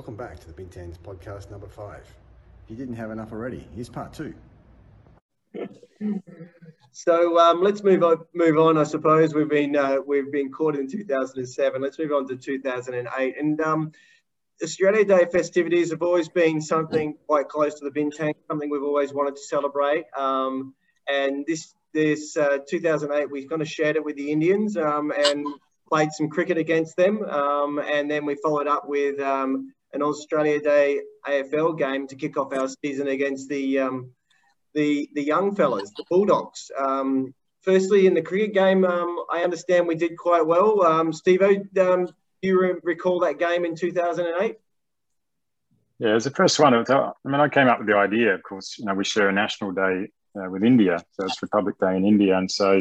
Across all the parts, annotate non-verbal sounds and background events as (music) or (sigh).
Welcome back to the Big Tens podcast number five. If you didn't have enough already, here's part two. So um, let's move on. Move on. I suppose we've been uh, we've been caught in 2007. Let's move on to 2008. And um, Australia Day festivities have always been something quite close to the Bintang, something we've always wanted to celebrate. Um, and this this uh, 2008, we kind of shared it with the Indians um, and played some cricket against them. Um, and then we followed up with um, an Australia Day AFL game to kick off our season against the um, the the young fellas, the Bulldogs. Um, firstly, in the cricket game, um, I understand we did quite well. Um, Steve, um, do you recall that game in 2008? Yeah, it was the first one. I mean, I came up with the idea. Of course, you know, we share a national day uh, with India, so it's Republic Day in India, and so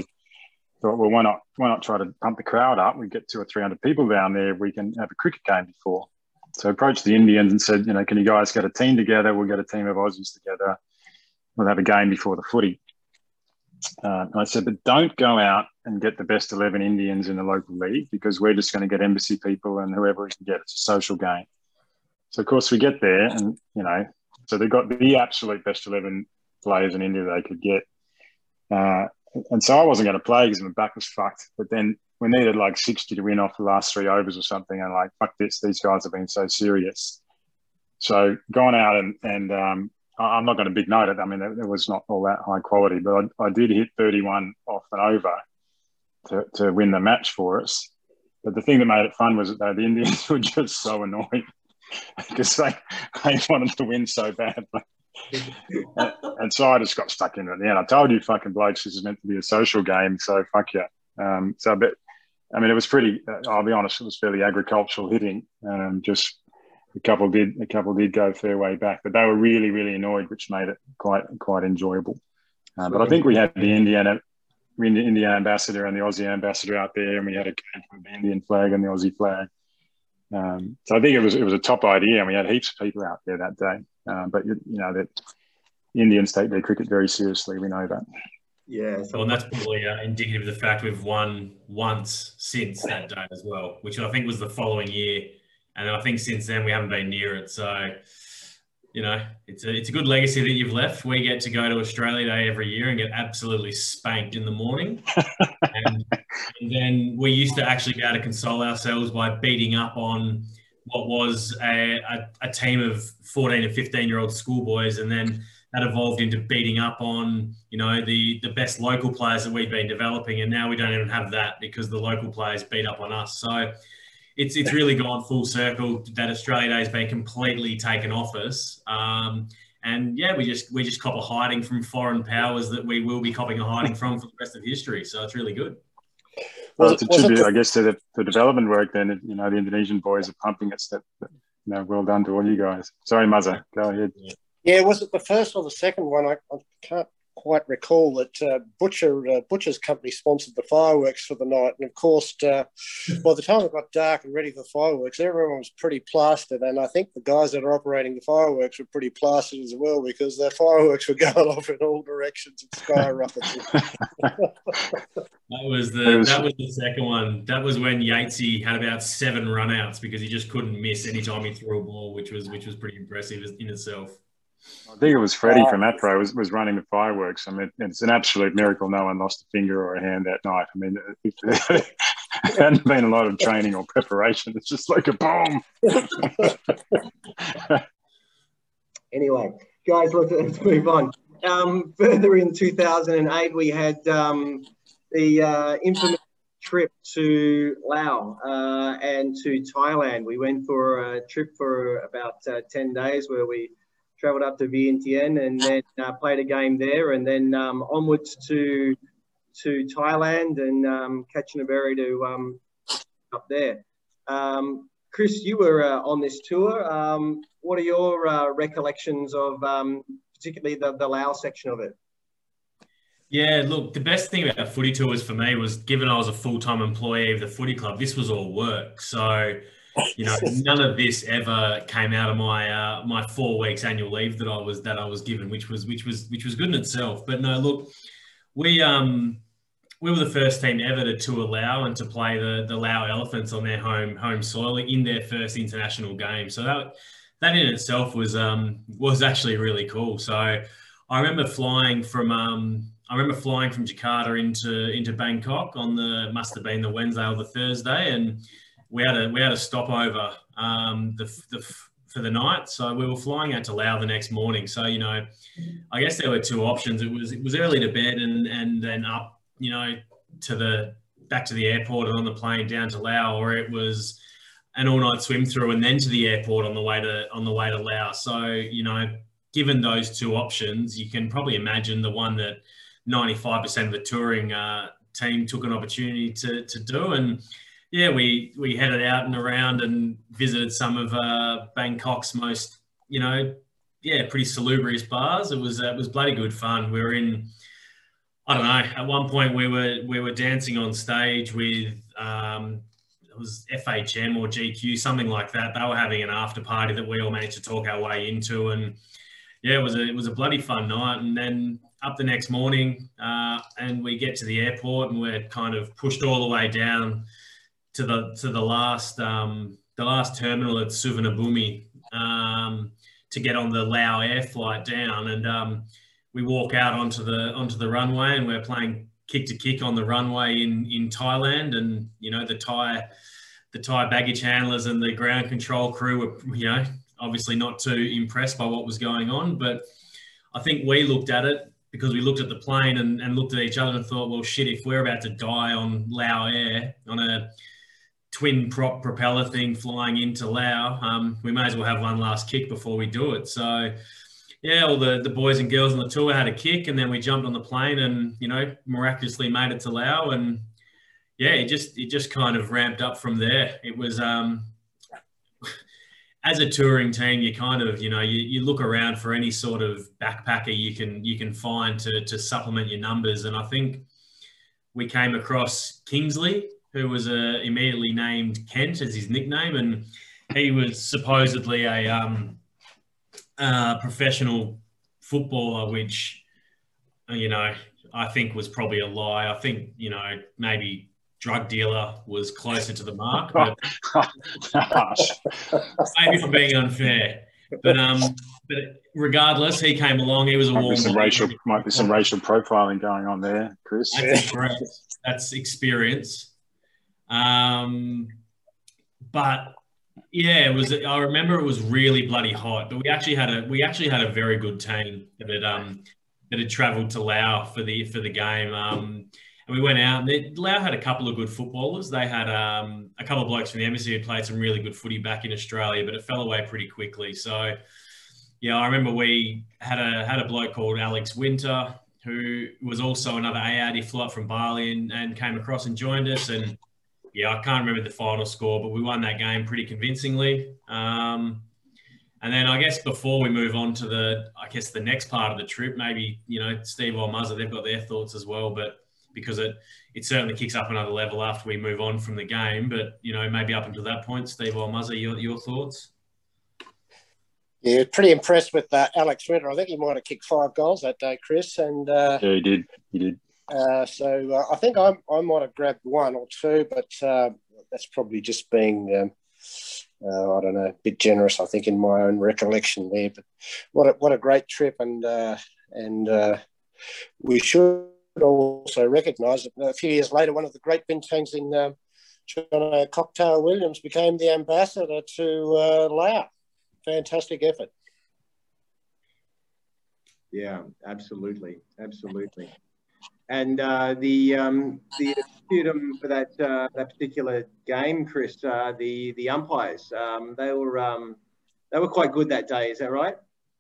thought, well, why not? Why not try to pump the crowd up? We get two or three hundred people down there. We can have a cricket game before. So I approached the Indians and said, you know, can you guys get a team together? We'll get a team of Aussies together we'll have a game before the footy. Uh, I said, but don't go out and get the best 11 Indians in the local league because we're just going to get embassy people and whoever we can get. It's a social game. So, of course, we get there and, you know, so they got the absolute best 11 players in India they could get. Uh, and so I wasn't going to play because my back was fucked. But then we needed like 60 to win off the last three overs or something. And like, fuck this, these guys have been so serious. So gone out and, and um, I'm not going to big note it. I mean, it, it, was not all that high quality, but I, I did hit 31 off and over to, to win the match for us. But the thing that made it fun was that the Indians (laughs) were just so annoying (laughs) because they, they wanted to win so badly. And, so I just got stuck in it at the end. I told you, fucking blokes, this is meant to be a social game, so fuck yeah. Um, so, but I mean, it was pretty. Uh, I'll be honest, it was fairly agricultural hitting. Um, just a couple did a couple did go fair way back, but they were really really annoyed, which made it quite quite enjoyable. Uh, but I think we had the Indiana Indian ambassador and the Aussie ambassador out there, and we had a the Indian flag and the Aussie flag. Um, so I think it was it was a top idea, and we had heaps of people out there that day. Uh, but you, you know that Indians take their cricket very seriously. We know that. Yeah, so, well, and that's probably uh, indicative of the fact we've won once since that day as well, which I think was the following year and I think since then we haven't been near it. So, you know, it's a, it's a good legacy that you've left. We get to go to Australia Day every year and get absolutely spanked in the morning. (laughs) and, and, then we used to actually be able to console ourselves by beating up on what was a, a, a team of 14 and 15 year old schoolboys. And then that evolved into beating up on, you know, the, the best local players that we've been developing. And now we don't even have that because the local players beat up on us. So, it's it's really gone full circle that Australia Day has been completely taken off us. Um, and yeah, we just we just cop a hiding from foreign powers that we will be copping a hiding from for the rest of history. So it's really good. Well, it's a tribute, I guess, to the, the development work. Then you know the Indonesian boys are pumping it. That you know, well done to all you guys. Sorry, Muzza, go ahead. Yeah, was it the first or the second one? I, I can't quite recall that uh, Butcher uh, Butcher's company sponsored the fireworks for the night, and of course, uh, by the time it got dark and ready for fireworks, everyone was pretty plastered, and I think the guys that are operating the fireworks were pretty plastered as well because their fireworks were (laughs) going off in all directions and skyrocketing. (laughs) that was the that was the second one. That was when Yatesy had about seven runouts because he just couldn't miss any time he threw a ball, which was which was pretty impressive in itself. I think it was Freddie from APRA was, was running the fireworks. I mean, it's an absolute miracle no one lost a finger or a hand that night. I mean, (laughs) it, it, hadn't been a lot of training or preparation. It's just like a boom. (laughs) anyway, guys, let's, let's move on. Um, further in 2008, we had um, the uh, infamous trip to Laos uh, and to Thailand. We went for a trip for about uh, 10 days where we travelled up to Vientiane and then uh, played a game there, and then um, onwards to to Thailand and um, Kanchanaburi to um, up there. Um, Chris, you were uh, on this tour. Um, what are your uh, recollections of um, particularly the, the Laos section of it? Yeah, look, the best thing about footy tours for me was given I was a full time employee of the footy club, this was all work. So you know, none of this ever came out of my uh, my four weeks annual leave that I was that I was given, which was which was which was good in itself. But no, look, we um we were the first team ever to, to allow and to play the the Lao Elephants on their home home soil in their first international game. So that that in itself was um, was actually really cool. So I remember flying from um, I remember flying from Jakarta into into Bangkok on the must have been the Wednesday or the Thursday, and we had a we had a stopover um, the, the for the night. So we were flying out to Lao the next morning. So you know, I guess there were two options. It was it was early to bed and and then up you know, to the back to the airport and on the plane down to Lao, or it was an all-night swim through and then to the airport on the way to on the way to Laos. So you know, given those two options, you can probably imagine the one that 95% of the touring uh, team took an opportunity to to do. And yeah, we we headed out and around and visited some of uh, Bangkok's most you know yeah pretty salubrious bars. It was uh, it was bloody good fun. We were in I don't know. At one point, we were we were dancing on stage with um, it was FHM or GQ, something like that. They were having an after party that we all managed to talk our way into, and yeah, it was a it was a bloody fun night. And then up the next morning, uh, and we get to the airport, and we're kind of pushed all the way down to the to the last um, the last terminal at Suvarnabhumi um, to get on the Lao air flight down, and um, we walk out onto the onto the runway and we're playing kick to kick on the runway in in Thailand. And you know the Thai the Thai baggage handlers and the ground control crew were you know obviously not too impressed by what was going on. But I think we looked at it because we looked at the plane and, and looked at each other and thought well shit if we're about to die on Lao Air on a twin prop propeller thing flying into Lao. Um, we may as well have one last kick before we do it. So yeah, all the, the boys and girls on the tour had a kick, and then we jumped on the plane and you know miraculously made it to Laos, and yeah, it just it just kind of ramped up from there. It was um, as a touring team, you kind of you know you, you look around for any sort of backpacker you can you can find to to supplement your numbers, and I think we came across Kingsley, who was uh, immediately named Kent as his nickname, and he was supposedly a um, uh, professional footballer, which, you know, I think was probably a lie. I think, you know, maybe drug dealer was closer to the mark. But (laughs) maybe for being unfair. But um, but regardless, he came along. He was a warm. Some racial, might be some racial profiling going on there, Chris. That's correct. That's experience. Um, but yeah, it was. I remember it was really bloody hot, but we actually had a we actually had a very good team that had um that had travelled to Lao for the for the game. Um, and we went out and Laos had a couple of good footballers. They had um, a couple of blokes from the embassy who played some really good footy back in Australia, but it fell away pretty quickly. So yeah, I remember we had a had a bloke called Alex Winter who was also another flew up from Bali and, and came across and joined us and yeah, I can't remember the final score, but we won that game pretty convincingly. Um, and then I guess before we move on to the, I guess the next part of the trip, maybe you know Steve or Muzzer, they've got their thoughts as well, but because it it certainly kicks up another level after we move on from the game. But you know, maybe up until that point, Steve or Muzzer, your your thoughts? Yeah, pretty impressed with uh, Alex Winter. I think he might have kicked five goals that day, Chris. And uh, yeah, he did. He did. Uh, so uh, I think I, I might have grabbed one or two, but uh, that's probably just being, um, uh, I don't know, a bit generous, I think, in my own recollection there. But what a, what a great trip. And, uh, and we should also recognise that a few years later, one of the great Bintangs in um, China, Cocktail Williams, became the ambassador to Laos. Fantastic effort. Yeah, absolutely. Absolutely and uh, the um, the student for that uh, that particular game, Chris, uh, the the umpires, um, they were um, they were quite good that day. Is that right?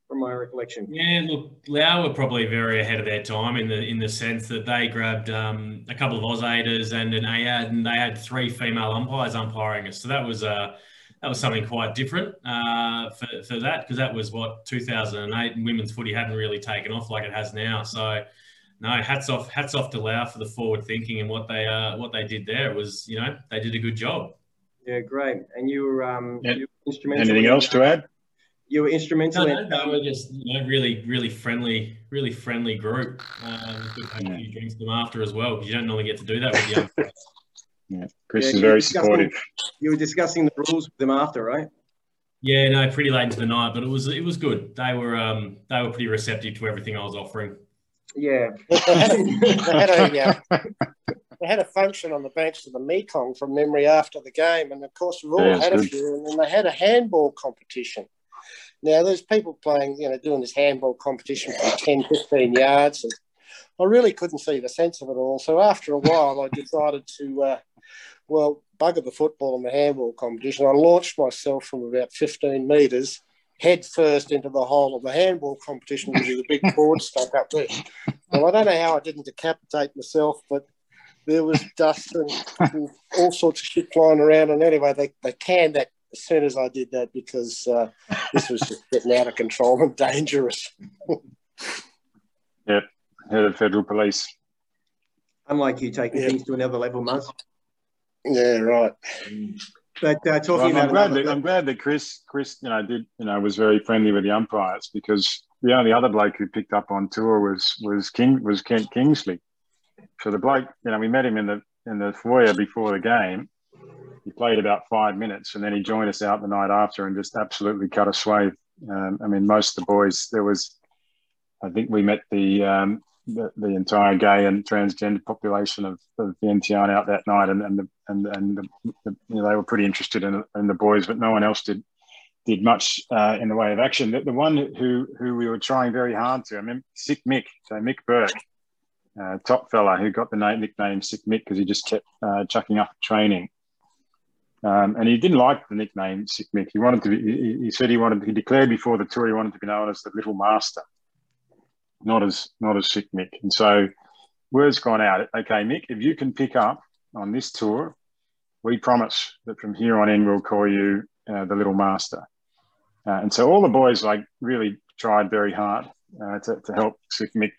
From my recollection. Yeah, look, Lao were probably very ahead of their time in the in the sense that they grabbed um, a couple of Ausaiders and an AAD, and they had three female umpires umpiring us. So that was uh, that was something quite different uh, for, for that because that was what 2008 and women's footy hadn't really taken off like it has now. So no, hats off, hats off to Lao for the forward thinking and what they uh, what they did there. It was you know they did a good job. Yeah, great. And you were um, yeah. you were instrumental. Anything else to add? you were instrumental No, in. no, they were just you know, really, really friendly, really friendly group. Um, you could have a few drinks with them after as well because you don't normally get to do that with young (laughs) players. Yeah, Chris Yeah, is very supportive. You were discussing the rules with them after, right? Yeah, no, pretty late into the night, but it was it was good. They were um they were pretty receptive to everything I was offering. Yeah. They had, a uh, they had a function on the banks of the Mekong from memory after the game, and of course we've all Yeah, it's had a few. And then they had a handball competition. Now there's people playing, you know, doing this handball competition from 10, 15 yards, and I really couldn't see the sense of it all. So after a while, I decided to, uh, well, bugger the football and the handball competition. I launched myself from about 15 metres head first into the hole of the handball competition because there's a big board stuck up there. Well, I don't know how I didn't decapitate myself, but there was dust and, and all sorts of shit flying around. And anyway, they, they canned that as soon as I did that because uh, this was just getting out of control and dangerous. Yep, head of Federal Police. Unlike you taking Yeah. things to another level, Muzz. Yeah, right. But uh, Well, I'm, about glad that, I'm glad that Chris, Chris, you know, did you know was very friendly with the umpires because the only other bloke who picked up on tour was was King was Kent Kingsley. So the bloke, you know, we met him in the in the foyer before the game. He played about five minutes and then he joined us out the night after and just absolutely cut a swathe. Um, I mean, most of the boys, there was, I think we met the um, the, the entire gay and transgender population of, of the NTR out that night, and and the, and and the, the, you know, they were pretty interested in, in the boys, but no one else did did much uh, in the way of action. The, the one who who we were trying very hard to, I mean, Sick Mick, so Mick Burke, uh, top fella who got the name, nickname Sick Mick because he just kept uh, chucking up training. Um, and he didn't like the nickname Sick Mick. He wanted to. Be, he, he said he wanted. He declared before the tour he wanted to be known as the Little Master, not as not as Sick Mick. And so, word's gone out. Okay, Mick, if you can pick up on this tour, we promise that from here on in we'll call you uh, the Little Master. Uh, and so all the boys like really tried very hard uh, to, to help Sick Mick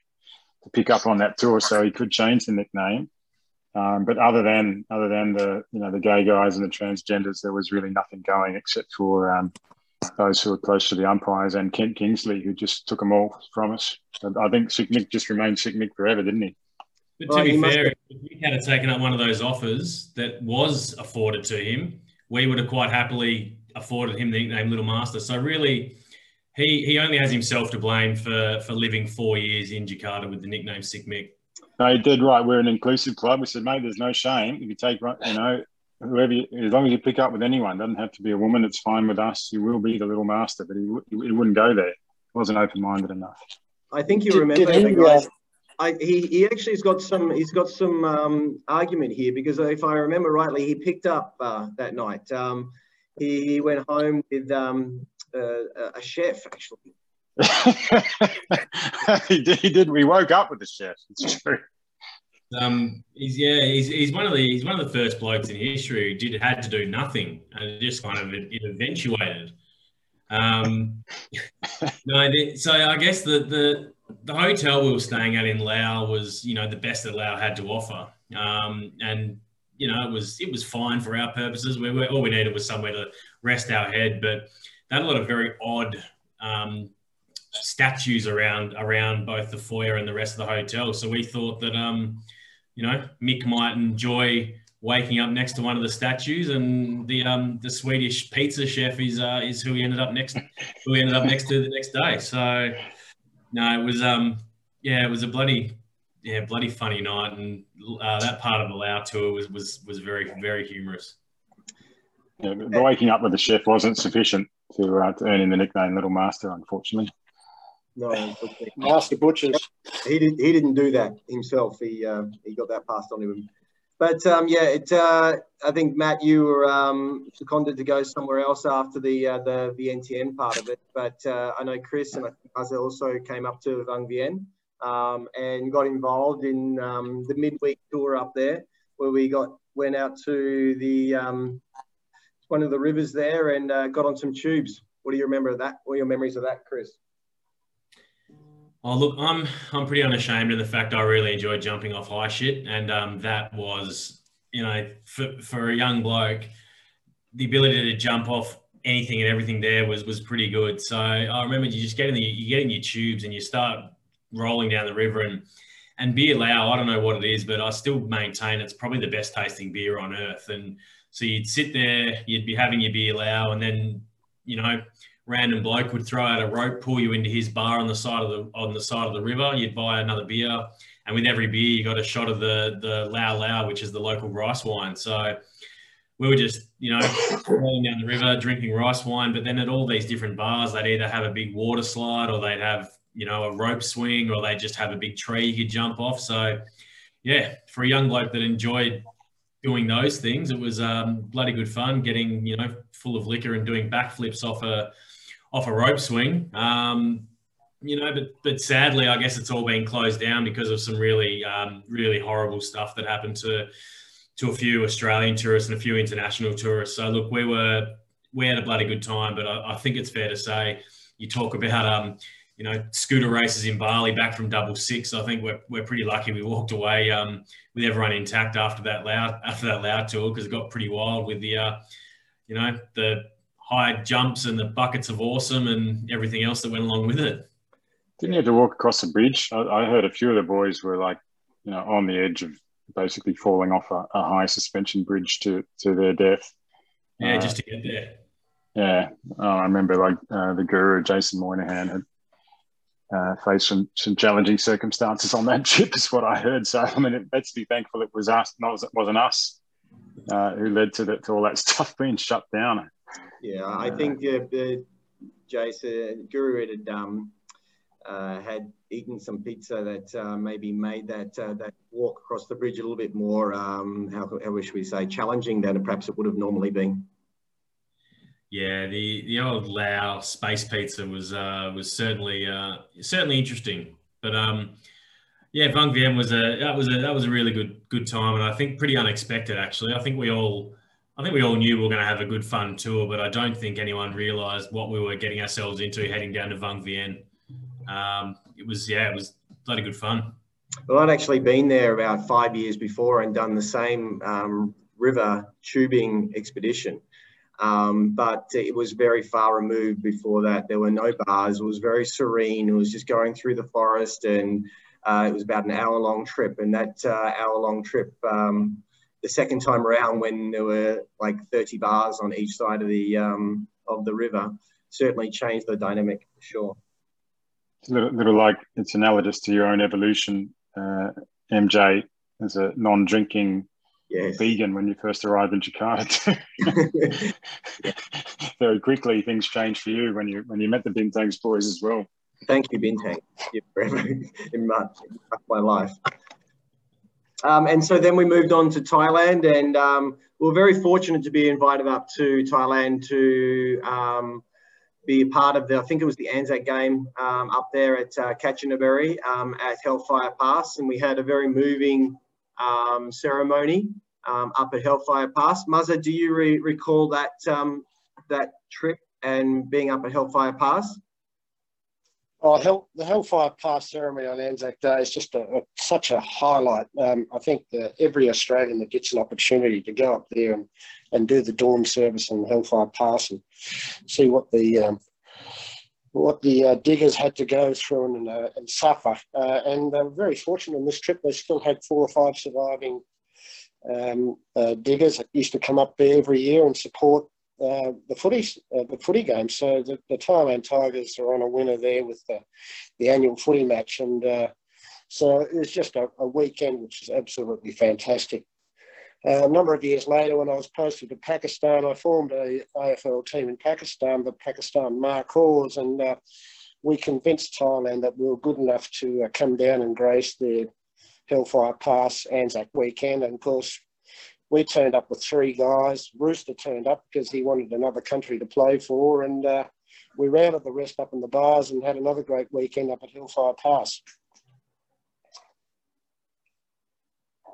to pick up on that tour, so he could change the nickname. Um, but other than other than the you know the gay guys and the transgenders, there was really nothing going except for um, those who were close to the umpires and Kent Kingsley, who just took them all from us. And I think Sick Mick just remained Sick Mick forever, didn't he? But to Well, be must fair, if we had taken up one of those offers that was afforded to him, we would have quite happily afforded him the nickname Little Master. So really, he he only has himself to blame for for living four years in Jakarta with the nickname Sick Mick. No, he did right. We're an inclusive club. We said, mate, there's no shame if you take, you know, whoever, you, as long as you pick up with anyone, doesn't have to be a woman. It's fine with us. You will be the little master, but he, w- he wouldn't go there. He wasn't open-minded enough. I think you Did- remember did he, the guys. uh, I, he, he actually has got some he's got some um, argument here because if I remember rightly, he picked up uh, that night. Um, he, he went home with um, uh, a chef actually. (laughs) he, did, he did. We woke up with the chef. It's (laughs) true. Um, he's yeah, he's, he's one of the he's one of the first blokes in history who did had to do nothing and just kind of it, it eventuated. Um, (laughs) no, the, so I guess the the the hotel we were staying at in Lao was you know the best that Lao had to offer, um, and you know it was it was fine for our purposes. We were, all we needed was somewhere to rest our head, but they had a lot of very odd. Um, statues around around both the foyer and the rest of the hotel. So we thought that um, you know, Mick might enjoy waking up next to one of the statues, and the um, the Swedish pizza chef is uh, is who he ended up next who he ended up next to the next day. So no, it was um yeah, it was a bloody yeah bloody funny night, and uh, that part of the Lao tour was was was very very humorous. Yeah, waking up with the chef wasn't sufficient to, uh, to earn him the nickname Little Master, unfortunately. No. Master (laughs) Butchers. he didn't he didn't do that himself. He uh, he got that passed on to him. But um, yeah, it, uh, I think Matt, you were um, seconded to go somewhere else after the uh, the the NTN part of it. But uh, I know Chris and I think also came up to Vang Vieng um, and got involved in um, the midweek tour up there, where we got went out to the um, one of the rivers there and uh, got on some tubes. What do you remember of that? What are your memories of that, Chris? Oh look, I'm I'm pretty unashamed of the fact I really enjoyed jumping off high shit, and um, that was you know for for a young bloke, the ability to jump off anything and everything there was was pretty good. So I remember you just get in the, you get in your tubes and you start rolling down the river and and beer Lao, I don't know what it is, but I still maintain it's probably the best tasting beer on earth. And so you'd sit there, you'd be having your beer Lao, and then you know, random bloke would throw out a rope, pull you into his bar on the side of the on the side of the river. You'd buy another beer, and with every beer, you got a shot of the the Lao Lao, which is the local rice wine. So we were just, you know, rolling down the river, drinking rice wine. But then at all these different bars, they'd either have a big water slide or they'd have, you know, a rope swing or they just have a big tree you could jump off. So, yeah, for a young bloke that enjoyed doing those things, it was um, bloody good fun getting, you know, full of liquor and doing backflips off a off a rope swing. Um, you know, but but sadly, I guess it's all been closed down because of some really um, really horrible stuff that happened to to a few Australian tourists and a few international tourists. So look, we were we had a bloody good time, but I, I think it's fair to say you talk about um, you know scooter races in Bali back from double six. I think we're, we're pretty lucky we walked away um, with everyone intact after that loud after that loud tour because it got pretty wild with the uh, you know the high jumps and the buckets of awesome and everything else that went along with it. Didn't you have to walk across the bridge? I, I heard a few of the boys were like, you know, on the edge of basically falling off a, a high suspension bridge to, to their death. Yeah, uh, just to get there. Yeah, oh, I remember like uh, the guru Jason Moynihan had uh, faced some, some challenging circumstances on that (laughs) trip, is what I heard. So I mean, let's be thankful it was us, not it wasn't us, uh, who led to, the, to all that (laughs) stuff being shut down. Yeah, I think uh, Jason Guru had um, uh, had eaten some pizza that uh, maybe made that uh, that walk across the bridge a little bit more, um, how, how should we say, challenging than perhaps it would have normally been. Yeah, the the old Lao space pizza was uh, was certainly uh, certainly interesting, but um, yeah, Vang Vieng was a that was a that was a really good good time, and I think pretty unexpected actually. I think we all I think we all knew we were going to have a good fun tour, but I don't think anyone realised what we were getting ourselves into heading down to Vang Vieng um, it was yeah, it was bloody good fun. Well, I'd actually been there about five years before and done the same um, river tubing expedition. Um, but it was very far removed before that. There were no bars. It was very serene. It was just going through the forest, and uh, it was about an hour-long trip. And that uh, hour-long trip, um, the second time around, when there were like 30 bars on each side of the um, of the river, certainly changed the dynamic for sure. It's a little, little like it's analogous to your own evolution, uh, MJ, as a non-drinking yes. vegan when you first arrived in Jakarta. (laughs) Very quickly, things changed for you when you when you met the Bintangs boys as well. Thank you, Bintang, you forever in my, in my life. Um, and so then we moved on to Thailand, and um, we were very fortunate to be invited up to Thailand to um, be a part of the, I think it was the Anzac game um, up there at uh, Kanchanaburi um, at Hellfire Pass. And we had a very moving um, ceremony um, up at Hellfire Pass. Muzza, do you re recall that, um, that trip and being up at Hellfire Pass? Oh, Hell, the Hellfire Pass ceremony on Anzac Day is just a, a, such a highlight. Um, I think that every Australian that gets an opportunity to go up there and, and do the dawn service on Hellfire Pass and see what the um, what the uh, diggers had to go through and, uh, and suffer. Uh, and they were very fortunate on this trip. They still had four or five surviving um, uh, diggers that used to come up there every year and support uh, the footy uh, the footy game. So the, the, Thailand Tigers are on a winner there with the, the annual footy match, and so it was just a, a, weekend which is absolutely fantastic. Uh, a number of years later, when I was posted to Pakistan, I formed a AFL team in Pakistan, the Pakistan Markhors, and uh, we convinced Thailand that we were good enough to come down and grace their Hellfire Pass Anzac weekend, and of course we turned up with three guys. Rooster turned up because he wanted another country to play for, and uh, we rounded the rest up in the bars and had another great weekend up at Hellfire Pass.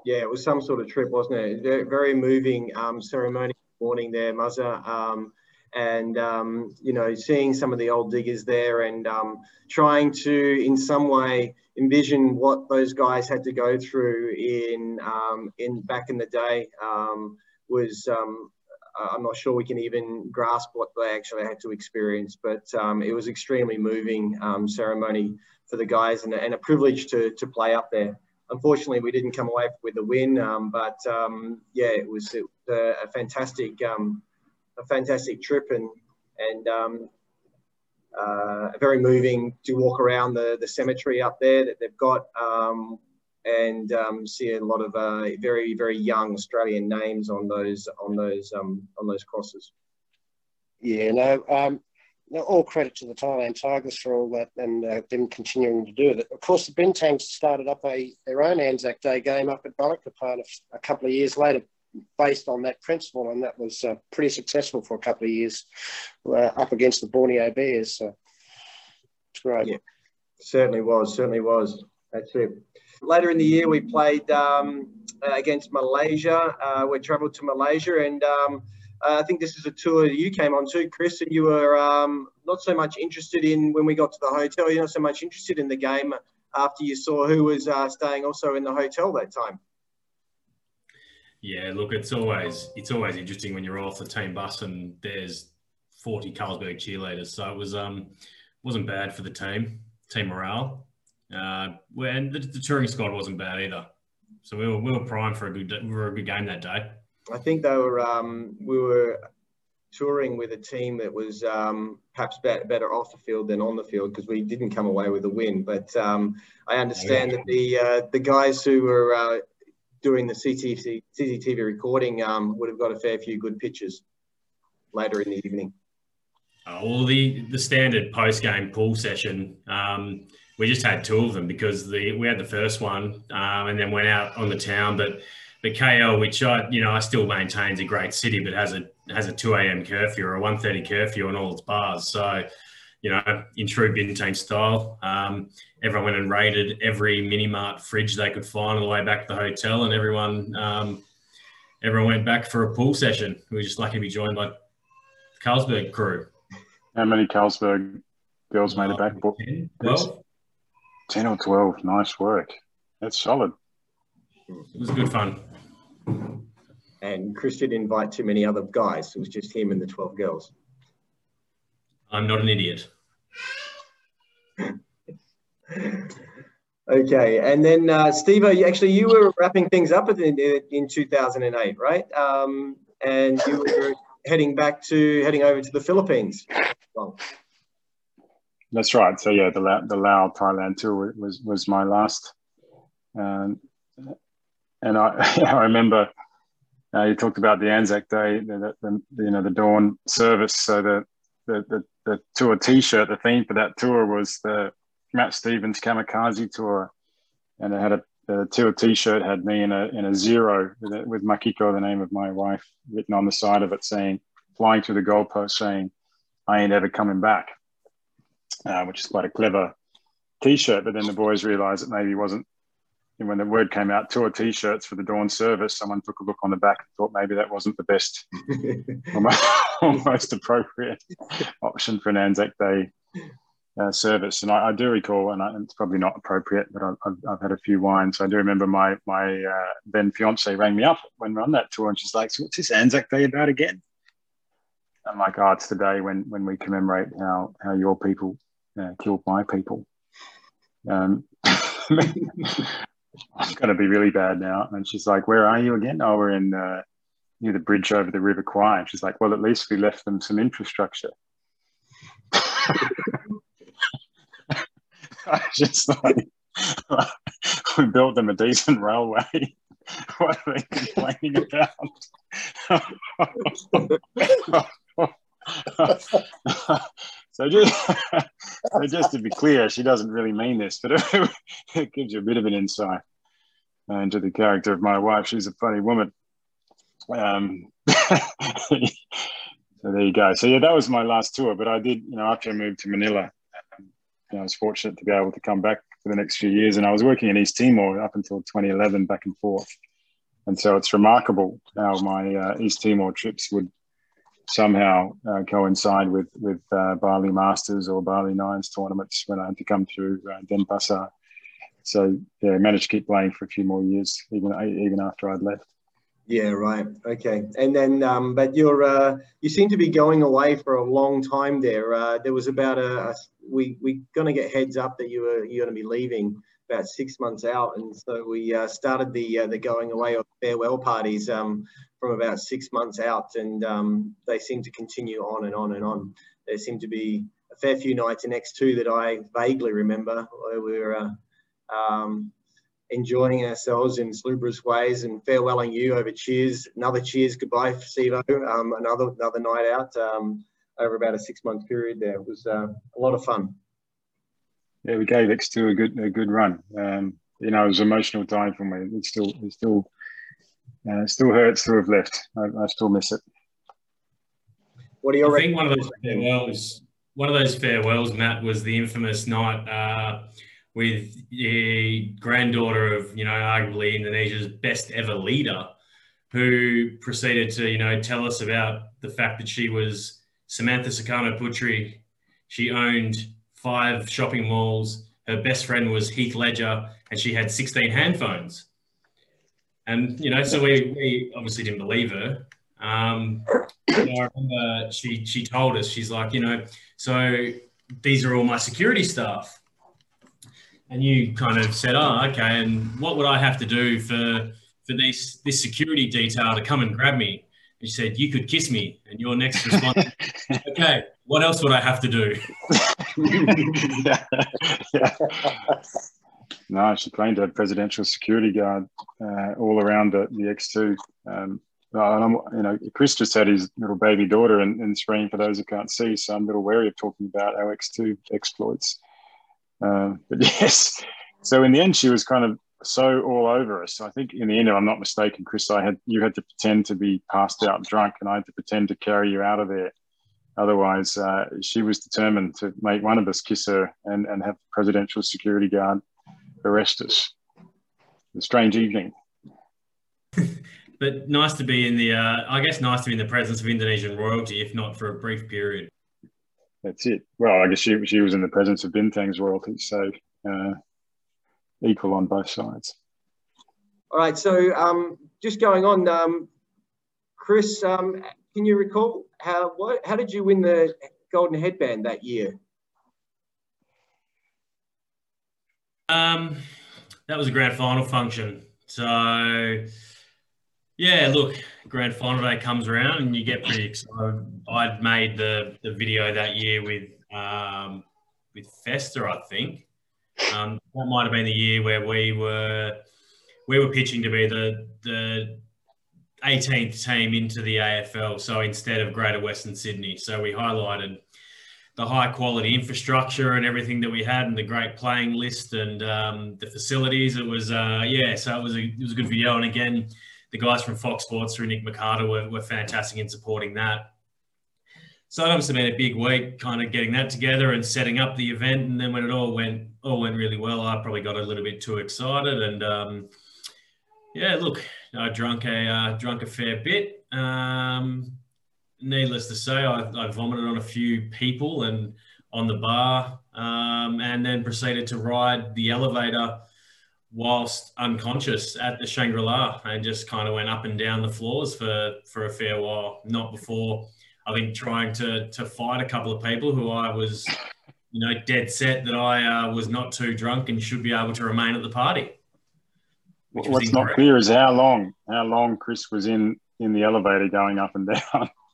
Yeah, it was some sort of trip, wasn't it? Very moving um, ceremony morning there, Muzza. Um, and um, you know seeing some of the old diggers there and um, trying to in some way envision what those guys had to go through in um, in back in the day um, was I'm not sure we can even grasp what they actually had to experience, but it was extremely moving ceremony for the guys and, and, a privilege to, to play up there. Unfortunately, we didn't come away with a win, um, but um, yeah, it was, it a, fantastic, um, a fantastic trip and and um, uh, very moving to walk around the, the cemetery up there that they've got and um, see a lot of uh, very very young Australian names on those on those um, on those crosses. Yeah, no, all credit to the Thailand Tigers for all that and uh, them continuing to do it. Of course, the Bintangs started up a their own Anzac Day game up at Balikpapan a, a couple of years later, based on that principle, and that was uh, pretty successful for a couple of years uh, up against the Borneo Bears. So it's great. Yeah, certainly was. Certainly was. That's it. Later in the year, we played um, against Malaysia. Uh, we travelled to Malaysia, and um, uh, I think this is a tour you came on too, Chris. And you were um, not so much interested in when we got to the hotel. You're not so much interested in the game after you saw who was uh, staying also in the hotel that time. Yeah, look, it's always it's always interesting when you're off the team bus and there's 40 Carlsberg cheerleaders. So it was um wasn't bad for the team team morale. Uh, and the, the, touring squad wasn't bad either. So we were, we were primed for a good we were a good game that day. I think they were um, we were touring with a team that was um, perhaps better off the field than on the field because we didn't come away with a win. But um, I understand that the uh, the guys who were uh, doing the CCTV, CCTV recording um, would have got a fair few good pictures later in the evening. Uh, well, the the standard post game pool session. Um, we just had two of them because the we had the first one um, and then went out on the town. But KL, which I you know I still maintains a great city, but has a has a two a.m. curfew or a one thirty curfew on all its bars. So you know, in true Bintang style, um, everyone went and raided every mini mart fridge they could find on the way back to the hotel, and everyone um, everyone went back for a pool session. We were just lucky to be joined by Carlsberg crew. How many Carlsberg girls made it back? 10, Well, 10 or 12. Nice work. That's solid. It was good fun. And Chris didn't invite too many other guys. It was just him and the 12 girls. I'm not an idiot. (laughs) okay. And then, uh, Steve, actually, you were wrapping things up in, in 2008, right? Um, and you were heading back to, heading over to the Philippines. Well, that's right. So yeah, the the Lao Thailand tour was was my last, um, and I (laughs) I remember uh, you talked about the Anzac Day, the, the, the, you know the dawn service. So the the the, the tour T-shirt, the theme for that tour was the Matt Stephens Kamikaze tour, and it had a the tour T-shirt had me in a in a zero with, with Makiko, the name of my wife, written on the side of it, saying flying through the goalpost, saying I ain't ever coming back uh, which is quite a clever T-shirt. But then the boys realised it maybe wasn't. And when the word came out, tour T-shirts for the dawn service, someone took a look on the back and thought maybe that wasn't the best, (laughs) (laughs) almost appropriate option for an Anzac Day uh, service. And I, I, do recall, and I, it's probably not appropriate, but I've, I've, had a few wines. I do remember my my uh, then fiance rang me up when we are on that tour, and she's like, so "What's this Anzac Day about again?" I'm like, "Oh, it's the day when when we commemorate how how your people uh, killed my people. Um, (laughs) I'm going to be really bad now. And she's like, Where are you again? Oh, we're in uh, near the bridge over the River Kwai. And she's like, Well, at least we left them some infrastructure. (laughs) I just like, (laughs) we built them a decent railway. (laughs) what are they complaining about? So just, just to be clear, she doesn't really mean this, but (laughs) it gives you a bit of an insight uh, into the character of my wife. She's a funny woman. Um, (laughs) so there you go. So yeah, that was my last tour. But I did, you know, after I moved to Manila, um, I was fortunate to be able to come back for the next few years. And I was working in East Timor up until 2011, back and forth. And so it's remarkable how my uh, East Timor trips would somehow uh, coincide with with uh, Bali Masters or Bali Nines tournaments when I had to come through uh, Denpasar. So yeah, managed to keep playing for a few more years, even even after I'd left. Yeah, right. Okay. And then, um, but you're, uh, you seem to be going away for a long time there. Uh, there was about a, a we, we going to get heads up that you were, you're going to be leaving about six months out. And so we uh, started the, uh, the going away or farewell parties um, from about six months out. And um, they seem to continue on and on and on. There seem to be a fair few nights in X2 that I vaguely remember where we were, uh, um, enjoying ourselves in salubrious ways and farewelling you over cheers. Another cheers, goodbye, Sivo. Um, another another night out um, over about a six month period. There it was uh, a lot of fun. Yeah, we gave X2 a good a good run. Um, you know, it was an emotional time for me. It's still it still uh, it still hurts to have left. I, I, still miss it. What do you I think one of those farewells, one of those farewells, Matt, was the infamous night. Uh, with the granddaughter of, you know, arguably Indonesia's best ever leader, who proceeded to, you know, tell us about the fact that she was Samantha Sukarno Putri. She owned five shopping malls. Her best friend was Heath Ledger, and she had 16 handphones. And, you know, so we, we obviously didn't believe her. Um, you know, I remember she, she told us, she's like, you know, so these are all my security staff and you kind of said, "Oh, okay." And what would I have to do for for this this security detail to come and grab me? And she said, "You could kiss me." And your next response, (laughs) "Okay, what else would I have to do?" (laughs) (laughs) yeah. yeah. No, she claimed to have presidential security guard uh, all around the, the X2. Um, and you know, Chris just had his little baby daughter in, in screen for those who can't see, so I'm a little wary of talking about our X2 exploits. Um, but (laughs) yes, so in the end, she was kind of so all over us. I think in the end, if I'm not mistaken, Chris, I had you had to pretend to be passed out drunk, and I had to pretend to carry you out of there. Otherwise, uh, she was determined to make one of us kiss her and, and have the presidential security guard arrest us. A strange evening. (laughs) but nice to be in the, uh, I guess, nice to be in the presence of Indonesian royalty, if not for a brief period that's it. Well, I guess she she was in the presence of Bintang's royalty, so uh, equal on both sides. All right. So um, just going on, um, Chris, um, can you recall how what how did you win the golden headband that year? Um, that was a grand final function. So yeah, look, grand final day comes around and you get pretty excited. I'd made the, the video that year with um, with Fester, I think. Um, that might have been the year where we were we were pitching to be the the 18th team into the AFL. So instead of Greater Western Sydney, so we highlighted the high quality infrastructure and everything that we had, and the great playing list and um, the facilities. It was uh, yeah, so it was a it was a good video. And again the guys from Fox Sports through Nick McCarter were, were fantastic in supporting that. So it obviously been a big week, kind of getting that together and setting up the event. And then when it all went all went really well, I probably got a little bit too excited. And um, yeah, look, I drunk a uh, drunk a fair bit. Um, needless to say, I, I, vomited on a few people and on the bar, um, and then proceeded to ride the elevator whilst unconscious at the Shangri-La and just kind of went up and down the floors for, for a fair while. Not before, I think, trying to, to fight a couple of people who I was, you know, dead set that I uh, was not too drunk and should be able to remain at the party. What's not clear is how long, how long Chris was in, in the elevator going up and down. (laughs)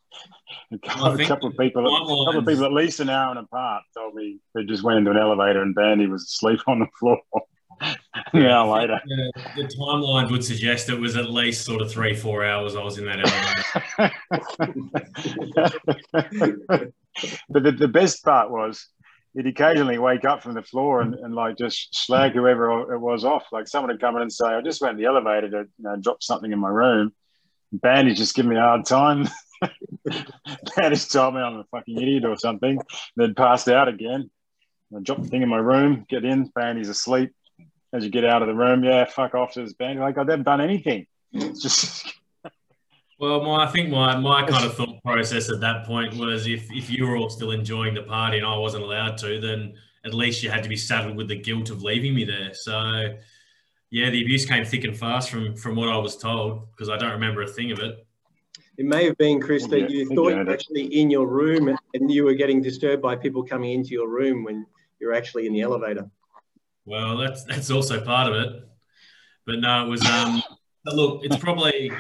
(laughs) a, couple, a couple of people, a couple of people at least an hour and apart told me they just went into an elevator and Bandy was asleep on the floor. (laughs) yeah, later. The, the timeline would suggest it was at least sort of three, four hours I was in that elevator. (laughs) but the, the best part was he'd occasionally wake up from the floor and, and like just slag whoever it was off. Like someone would come in and say, I just went in the elevator to you know, drop something in my room. Bandy's just giving me a hard time. (laughs) Bandy's told me I'm a fucking idiot or something. Then passed out again. I dropped the thing in my room, get in, Bandy's asleep as you get out of the room, yeah, fuck off to this band. Like I haven't done anything. It's just. (laughs) well, my I think my my kind of thought process at that point was if if you were all still enjoying the party and I wasn't allowed to, then at least you had to be saddled with the guilt of leaving me there. So, yeah, the abuse came thick and fast from from what I was told because I don't remember a thing of it. It may have been, Chris, that Yeah, you thought you were actually in your room and you were getting disturbed by people coming into your room when you're actually in the elevator. Well, that's that's also part of it. But no, it was um (coughs) but look, it's probably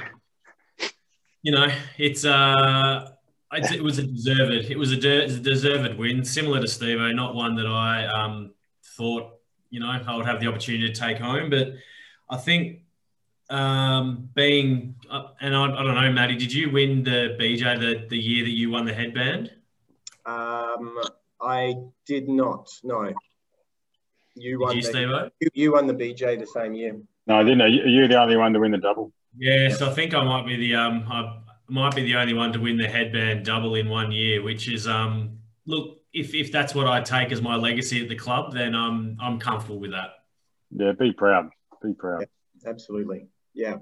you know, it's uh it's, it was a deserved it was a, de- a deserved win, similar to Steve, not one that I um thought, you know, I would have the opportunity to take home. But I think um being uh, and I, I don't know, Maddie, did you win the BJ the, the year that you won the headband? Um, I did not. No. You Did won. you, the, you, you won the BJ the same year. No, I didn't. Are you- are the only one to win the double? Yes, I think I might be the um I might be the only one to win the headband double in one year, which is um look if if that's what I take as my legacy at the club, then I'm I'm comfortable with that. Yeah, be proud. Be proud. Absolutely. Yeah.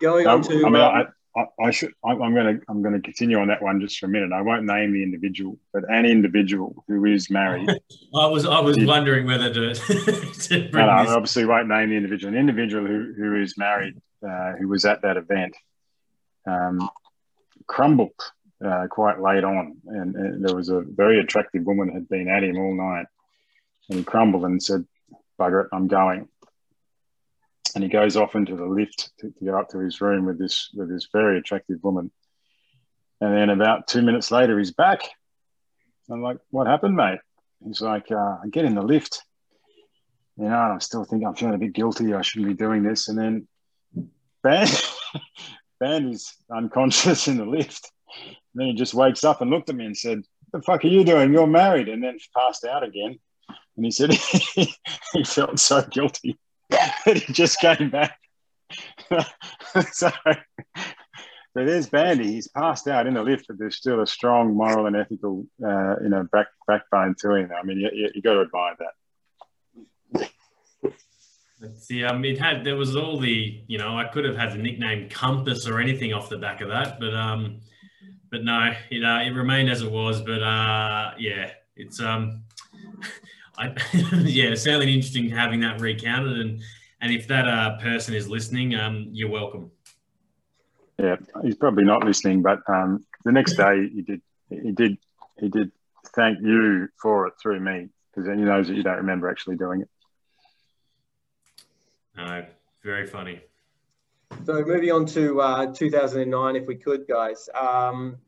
Going No, on to. I mean, um, I, I, I should. I, I'm going to. I'm going to continue on that one just for a minute. I won't name the individual, but an individual who is married. (laughs) I was I was Yeah. wondering whether to, (laughs) to no, bring no, I obviously won't name the individual. An individual who, who is married, uh, who was at that event, um, crumbled uh, quite late on, and, and there was a very attractive woman had been at him all night, and he crumbled and said, "Bugger it, I'm going." And he goes off into the lift to, to go up to his room with this with this very attractive woman, and then about two minutes later, he's back. I'm like, "What happened, mate?" He's like, uh, "I get in the lift." you know, and I'm still think I'm feeling a bit guilty. I shouldn't be doing this. And then Band (laughs) is unconscious in the lift. And then he just wakes up and looked at me and said, the fuck are you doing? You're married." And then passed out again. And he said (laughs) he felt so guilty that (laughs) he just came back. (laughs) so, so there's Bandy. He's passed out in the lift, but there's still a strong moral and ethical, uh, you know, back backbone to him. I mean, you, you, you got to admire that. See, um, it had there was all the you know I could have had the nickname Compass or anything off the back of that, but um, but no, it uh, it remained as it was. But uh, yeah, it's um, (laughs) I yeah, certainly interesting having that recounted, and and if that uh, person is listening, um, you're welcome. Yeah, he's probably not listening, but um, the next day he did, he did, he did thank you for it through me because then he knows that you don't remember actually doing it. No, very funny. So moving on to uh, 2009, if we could, guys. Um,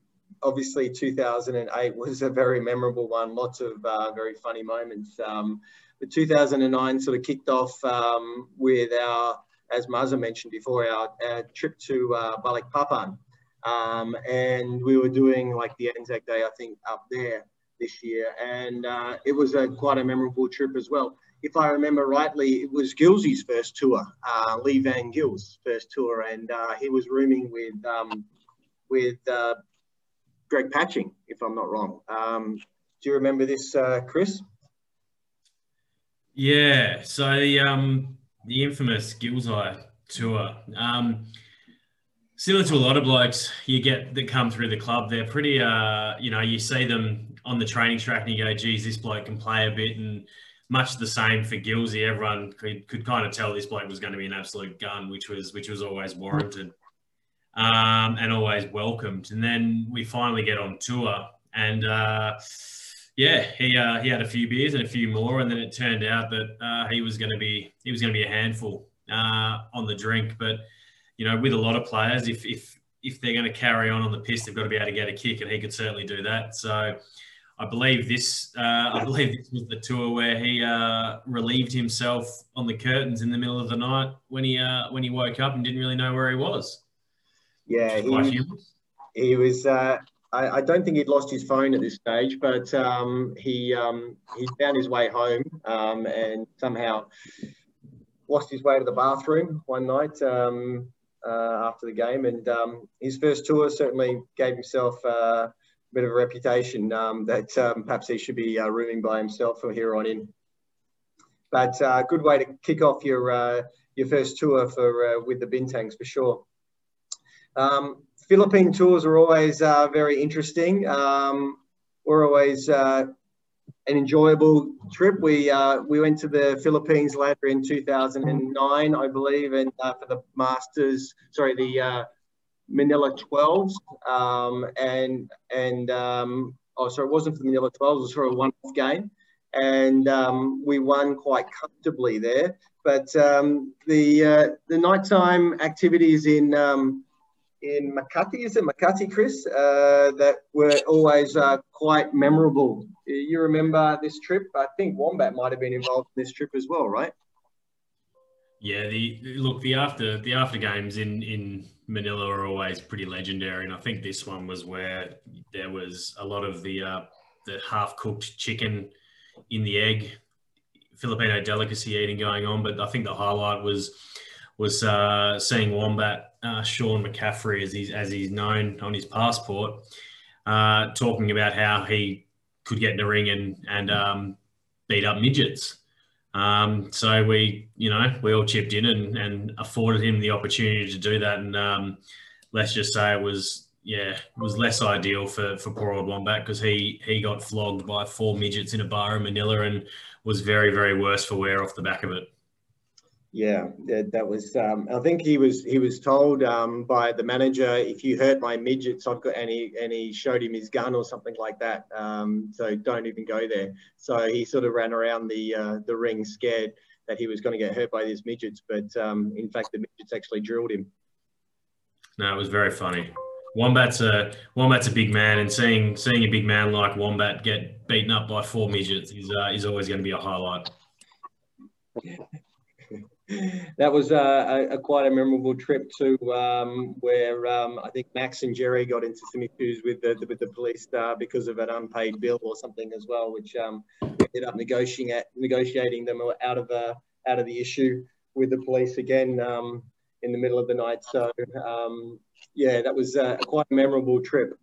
obviously, 2008 was a very memorable one. Lots of uh, very funny moments. Um, the 2009 sort of kicked off um, with our, as Maza mentioned before, our, our trip to uh, Balikpapan. Um, and we were doing like the Anzac Day, I think, up there this year. And uh, it was a quite a memorable trip as well if I remember rightly, it was Gilsey's first tour, uh, Lee Van Gill's first tour, and uh, he was rooming with um, with uh, Greg Patching, if I'm not wrong. Um, do you remember this, uh, Chris? Yeah, so the um the infamous Gilsey tour. Um, similar to a lot of blokes you get that come through the club, they're pretty uh you know, you see them on the training track and you go, geez, this bloke can play a bit and much the same for Gilsey. Everyone could, could kind of tell this bloke was going to be an absolute gun, which was which was always warranted. Um, and always welcomed. And then we finally get on tour and uh yeah, he uh, he had a few beers and a few more, and then it turned out that uh, he was going to be he was going to be a handful uh, on the drink. But you know, with a lot of players, if if if they're going to carry on on the piss, they've got to be able to get a kick, and he could certainly do that. So. I believe this. Uh, I believe this was the tour where he uh, relieved himself on the curtains in the middle of the night when he uh, when he woke up and didn't really know where he was. Yeah, he, he was. I, I don't think he'd lost his phone at this stage, but um, he um, he found his way home um, and somehow lost his way to the bathroom one night um, uh, after the game. And um, his first tour certainly gave himself uh, a bit of a reputation um, that perhaps he should be uh, rooming by himself from here on in. But uh, good way to kick off your uh, your first tour for uh, with the Bintangs for sure. Um, Philippine tours are always uh, very interesting. Um, we're always uh, an enjoyable trip. We uh, we went to the Philippines later in 2009, I believe, and uh, for the Masters, sorry, the uh, Manila 12s, um, and and um, oh, sorry, it wasn't for the Manila 12s, it was for a one-off game, and um, we won quite comfortably there. But um, the uh, the nighttime activities in um, in Makati, is it Makati, Chris? Uh, that were always uh, quite memorable. You remember this trip? I think Wombat might have been involved in this trip as well, right? Yeah, the look the after the after games in in Manila are always pretty legendary, and I think this one was where there was a lot of the uh, the half cooked chicken in the egg Filipino delicacy eating going on. But I think the highlight was was uh, seeing Wombat uh, Sean McCaffrey, as he's as he's known on his passport, uh, talking about how he could get in the ring and and um, beat up midgets. Um, so we, you know, we all chipped in and, and afforded him the opportunity to do that. And um, let's just say it was, yeah, it was less ideal for, for poor old Wombat because he he got flogged by four midgets in a bar in Manila and was very very worse for wear off the back of it. Yeah, that, was. Um, I think he was he was told um, by the manager, if you hurt my midgets, I've got. He and he showed him his gun or something like that. Um, so don't even go there. So he sort of ran around the uh, the ring scared that he was going to get hurt by these midgets, but um, in fact the midgets actually drilled him. No, it was very funny. Wombat's a Wombat's a big man, and seeing seeing a big man like Wombat get beaten up by four midgets is uh, is always going to be a highlight. That was uh, a, a, quite a memorable trip to um, where um, I think Max and Jerry got into some issues with the, with the police uh, because of an unpaid bill or something as well, which um, ended up negotiating at, negotiating them out of uh, out of the issue with the police again um, in the middle of the night. So um, yeah, that was uh, quite a memorable trip.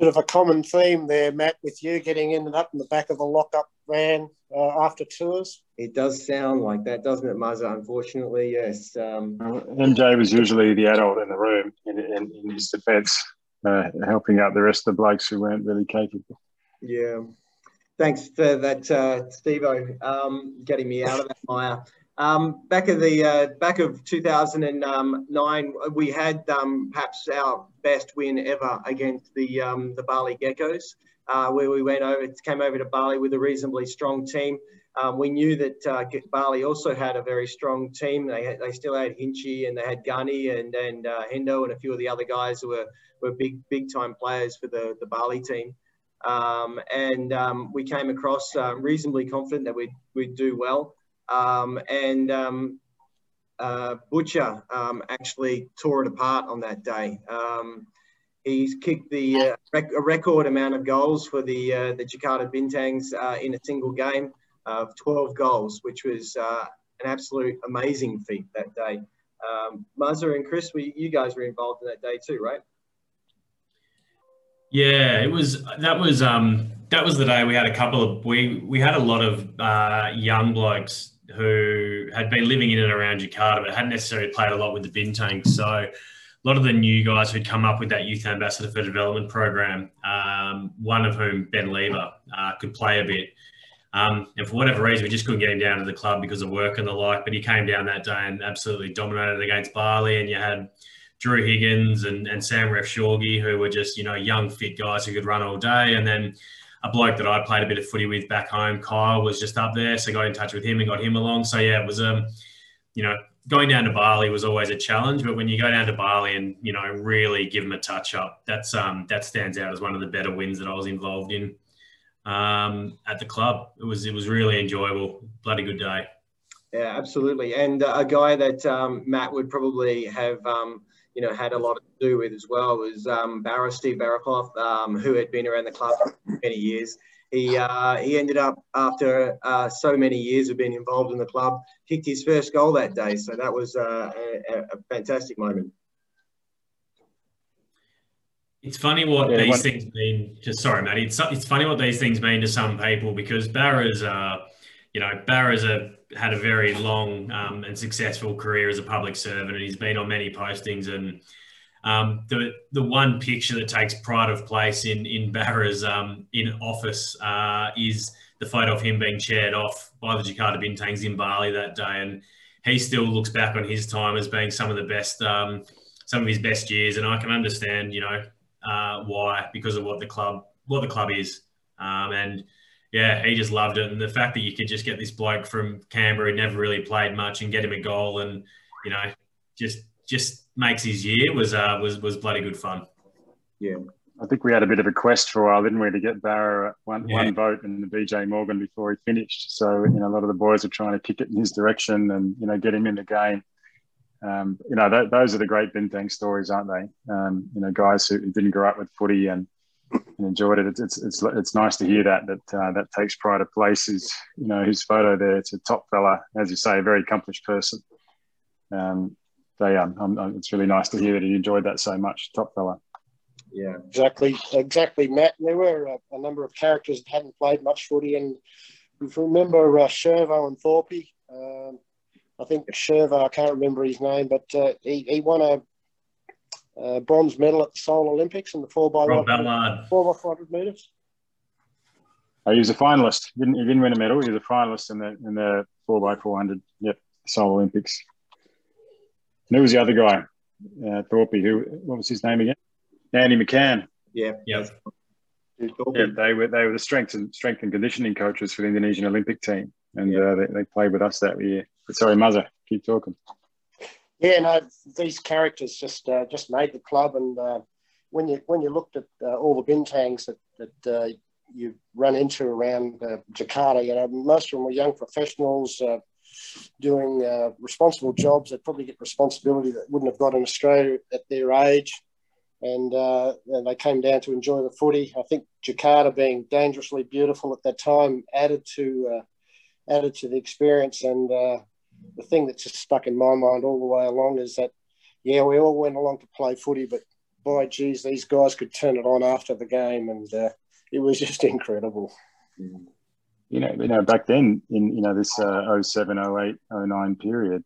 Bit of a common theme there, Matt, with you getting ended up in the back of a lockup van uh, after tours. It does sound like that, doesn't it, Mazza? Unfortunately, yes. Um, MJ was usually the adult in the room in, in, in his defence, uh, helping out the rest of the blokes who weren't really capable. Yeah. Thanks for that, uh, Steve um, getting me out of that mire. Um, back of the uh, back of 2009, we had um, perhaps our best win ever against the um, the Bali Geckos, uh, where we went over, came over to Bali with a reasonably strong team. Um, we knew that uh, Bali also had a very strong team. They, had, they still had Hinchy and they had Gunny and, and uh, Hendo and a few of the other guys who were, were big, big time players for the, the Bali team. Um, and um, we came across uh, reasonably confident that we'd, we'd do well. Um, and um, uh, Butcher um, actually tore it apart on that day. he's kicked the uh, rec- a record amount of goals for the, uh, the Jakarta Bintangs uh, in a single game of 12 goals, which was uh, an absolute amazing feat that day. Um, Mazza and Chris, we, you guys were involved in that day too, right? Yeah, it was. That was um, that was the day we had a couple of we we had a lot of uh, young blokes who had been living in and around Jakarta, but hadn't necessarily played a lot with the Bintangs. So a lot of the new guys who'd come up with that youth ambassador for development program, um, one of whom Ben Lever uh, could play a bit. Um, and for whatever reason, we just couldn't get him down to the club because of work and the like. But he came down that day and absolutely dominated against Bali. And you had Drew Higgins and, and Sam Refshorgi, who were just, you know, young, fit guys who could run all day. And then a bloke that I played a bit of footy with back home, Kyle, was just up there. So got in touch with him and got him along. So, yeah, it was, um, you know, going down to Bali was always a challenge. But when you go down to Bali and, you know, really give them a touch up, that's um, that stands out as one of the better wins that I was involved in um, at the club. It was it was really enjoyable. Bloody good day. Yeah, absolutely. And uh, a guy that um, Matt would probably have um, you know had a lot to do with as well was um, Barra Steve Barakoff, um, who had been around the club for many years. He uh, he ended up after uh, so many years of being involved in the club, kicked his first goal that day. So that was uh, a, a fantastic moment. It's funny what yeah, these one... things mean. Just sorry, Matty. It's it's funny what these things mean to some people because Barra's, uh, you know, Barra's a had a very long um, and successful career as a public servant, and he's been on many postings. And Um, the the one picture that takes pride of place in in Barra's um, in office uh, is the photo of him being chaired off by the Jakarta Bintangs in Bali that day, and he still looks back on his time as being some of the best, um, some of his best years, and I can understand, you know, uh, why because of what the club what the club is, um, and yeah, he just loved it, and the fact that you could just get this bloke from Canberra who never really played much and get him a goal, and you know, just just makes his year was uh, was was bloody good fun. Yeah. I think we had a bit of a quest for a while, didn't we, to get Barra one, yeah. one vote in the BJ Morgan before he finished. So, you know, a lot of the boys are trying to kick it in his direction and, you know, get him in the game. Um, you know, that, those are the great Bintang stories, aren't they? Um, you know, guys who didn't grow up with footy and, and enjoyed it. It's, it's, it's, nice to hear that, that, uh, that takes pride of place is, you know, his photo there. It's a top fella, as you say, a very accomplished person. Um, so yeah, I'm, I'm, it's really nice to hear that he enjoyed that so much. Top fella. Yeah, exactly, exactly, Matt. There were a, a, number of characters that hadn't played much footy, and if you remember uh, Shervo and Thorpe, um, I think Shervo, I can't remember his name, but uh, he, he won a, a, bronze medal at the Seoul Olympics in the four by Rob four by five hundred meters. Oh, he was a finalist. He didn't, he didn't win a medal. He was a finalist in the in the four by four hundred. Yep, Seoul Olympics. And who was the other guy? Uh, Thorpe. Who? What was his name again? Andy McCann. Yeah. Yeah. Yeah, they were they were the strength and strength and conditioning coaches for the Indonesian Olympic team, and yeah. uh, they, they played with us that year. But sorry, Muzzer, keep talking. Yeah, no, these characters just uh, just made the club, and uh, when you when you looked at uh, all the bintangs that that uh, you run into around uh, Jakarta, you know, most of them were young professionals doing responsible jobs that probably get responsibility that wouldn't have got in Australia at their age and, uh, and they came down to enjoy the footy. I think Jakarta being dangerously beautiful at that time added to uh, added to the experience. And uh, the thing that's just stuck in my mind all the way along is that yeah, we all went along to play footy, but by geez, these guys could turn it on after the game, and uh, it was (laughs) just incredible. You know, you know, back then in you know this uh, 07, 08, 09 period,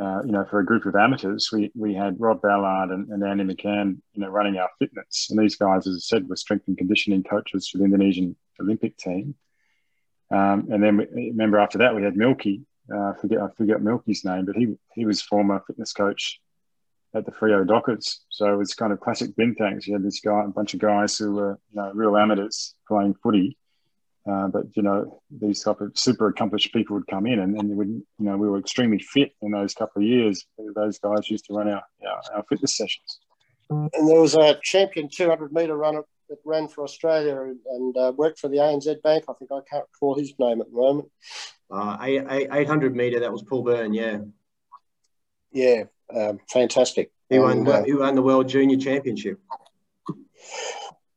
uh, you know, for a group of amateurs, we, we had Rob Ballard and, and, Andy McCann, you know, running our fitness. And these guys, as I said, were strength and conditioning coaches for the Indonesian Olympic team. Um, and then remember after that we had Milky. Uh, I forget I forget Milky's name, but he he was former fitness coach at the Freo Dockers. So it was kind of classic bin Bintangs. You had this guy, a bunch of guys who were you know real amateurs playing footy, uh, but you know, these type of super accomplished people would come in, and then would, you know, we were extremely fit in those couple of years. Those guys used to run our our, our fitness sessions. And there was a champion 200 meter runner that ran for Australia and uh, worked for the ANZ Bank. I think I can't recall his name at the moment. Uh, 800 meter, that was Paul Byrne, yeah. Yeah, um, fantastic. He won, uh, he won the World Junior Championship.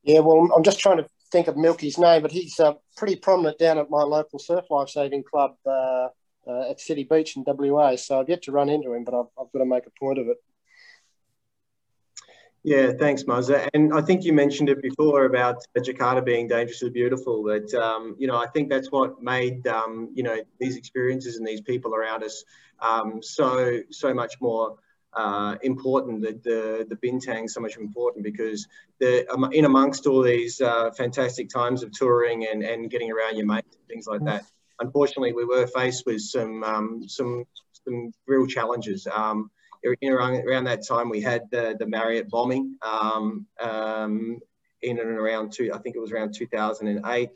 Yeah, well, I'm just trying to think of Milky's name, but he's uh, pretty prominent down at my local surf lifesaving club uh, uh, at City Beach in WA. So I've yet to run into him, but I've, I've got to make a point of it. Yeah, thanks, Muzza. And I think you mentioned it before about Jakarta being dangerously beautiful. But um, you know, I think that's what made um, you know these experiences and these people around us um, so so much more uh, important, the, the, the bintang so much important because the, um, in amongst all these uh, fantastic times of touring and, and getting around your mates and things like that, unfortunately, we were faced with some, um, some, some real challenges. Um, around, that time, we had the, the Marriott bombing um, um, in and around, two, I think it was around 2008,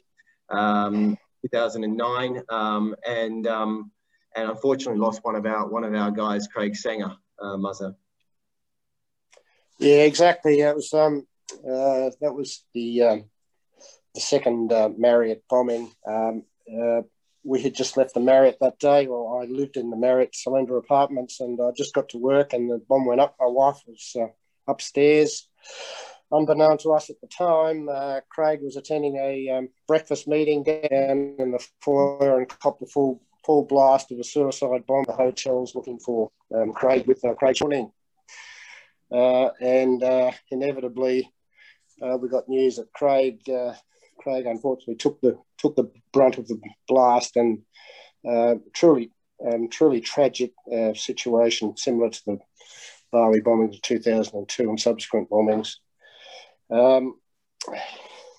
um, 2009, and, and unfortunately lost one of our, one of our guys, Craig Senger uh, Muzza. Yeah, exactly. It was um, uh, that was the um, the second uh, Marriott bombing. Um, uh, we had just left the Marriott that day. Well, I lived in the Marriott Cylinder Apartments, and I just got to work, and the bomb went up. My wife was uh, upstairs. Unbeknown to us at the time, uh, Craig was attending a um, breakfast meeting down in the foyer and copped the full full blast of a suicide bomb. The hotel's looking for um, Craig with uh, Craig Shawning. Uh, and uh, inevitably, uh, we got news that Craig Craig unfortunately took the took the brunt of the blast, and uh, truly um, truly tragic situation, similar to the Bali bombings of 2002 and subsequent bombings. Um,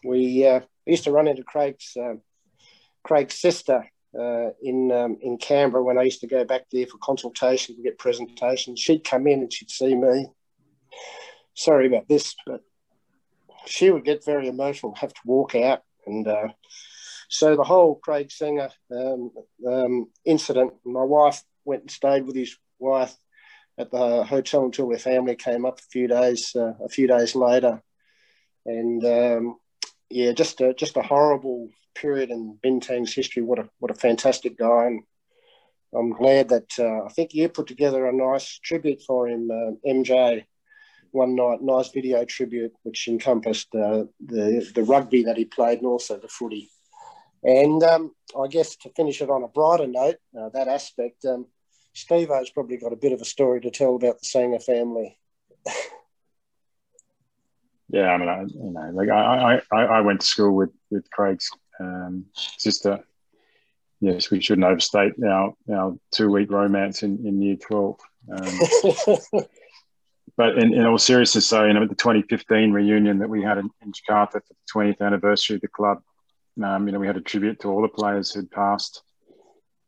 we uh, used to run into Craig's uh, Craig's sister uh, in um, in Canberra when I used to go back there for consultation to get presentations. She'd come in and she'd see me. Sorry about this, but she would get very emotional, have to walk out, and uh, so the whole Craig Senger um, um, incident. My wife went and stayed with his wife at the hotel until their family came up a few days uh, a few days later, and um, yeah, just a just a horrible period in Bintang's history. What a what a fantastic guy, and I'm glad that uh, I think you put together a nice tribute for him, uh, MJ. One night, nice video tribute, which encompassed uh, the the rugby that he played and also the footy. And um, I guess to finish it on a brighter note, uh, that aspect, um, Steve has probably got a bit of a story to tell about the Senger family. yeah, I mean, I, you know, like I, I, I went to school with with Craig's um, sister. Yes, we shouldn't overstate our our two week romance in, in year twelve. (laughs) But in, in all seriousness, so you know, at the 2015 reunion that we had in, in Jakarta for the 20th anniversary of the club, um, you know, we had a tribute to all the players who'd passed.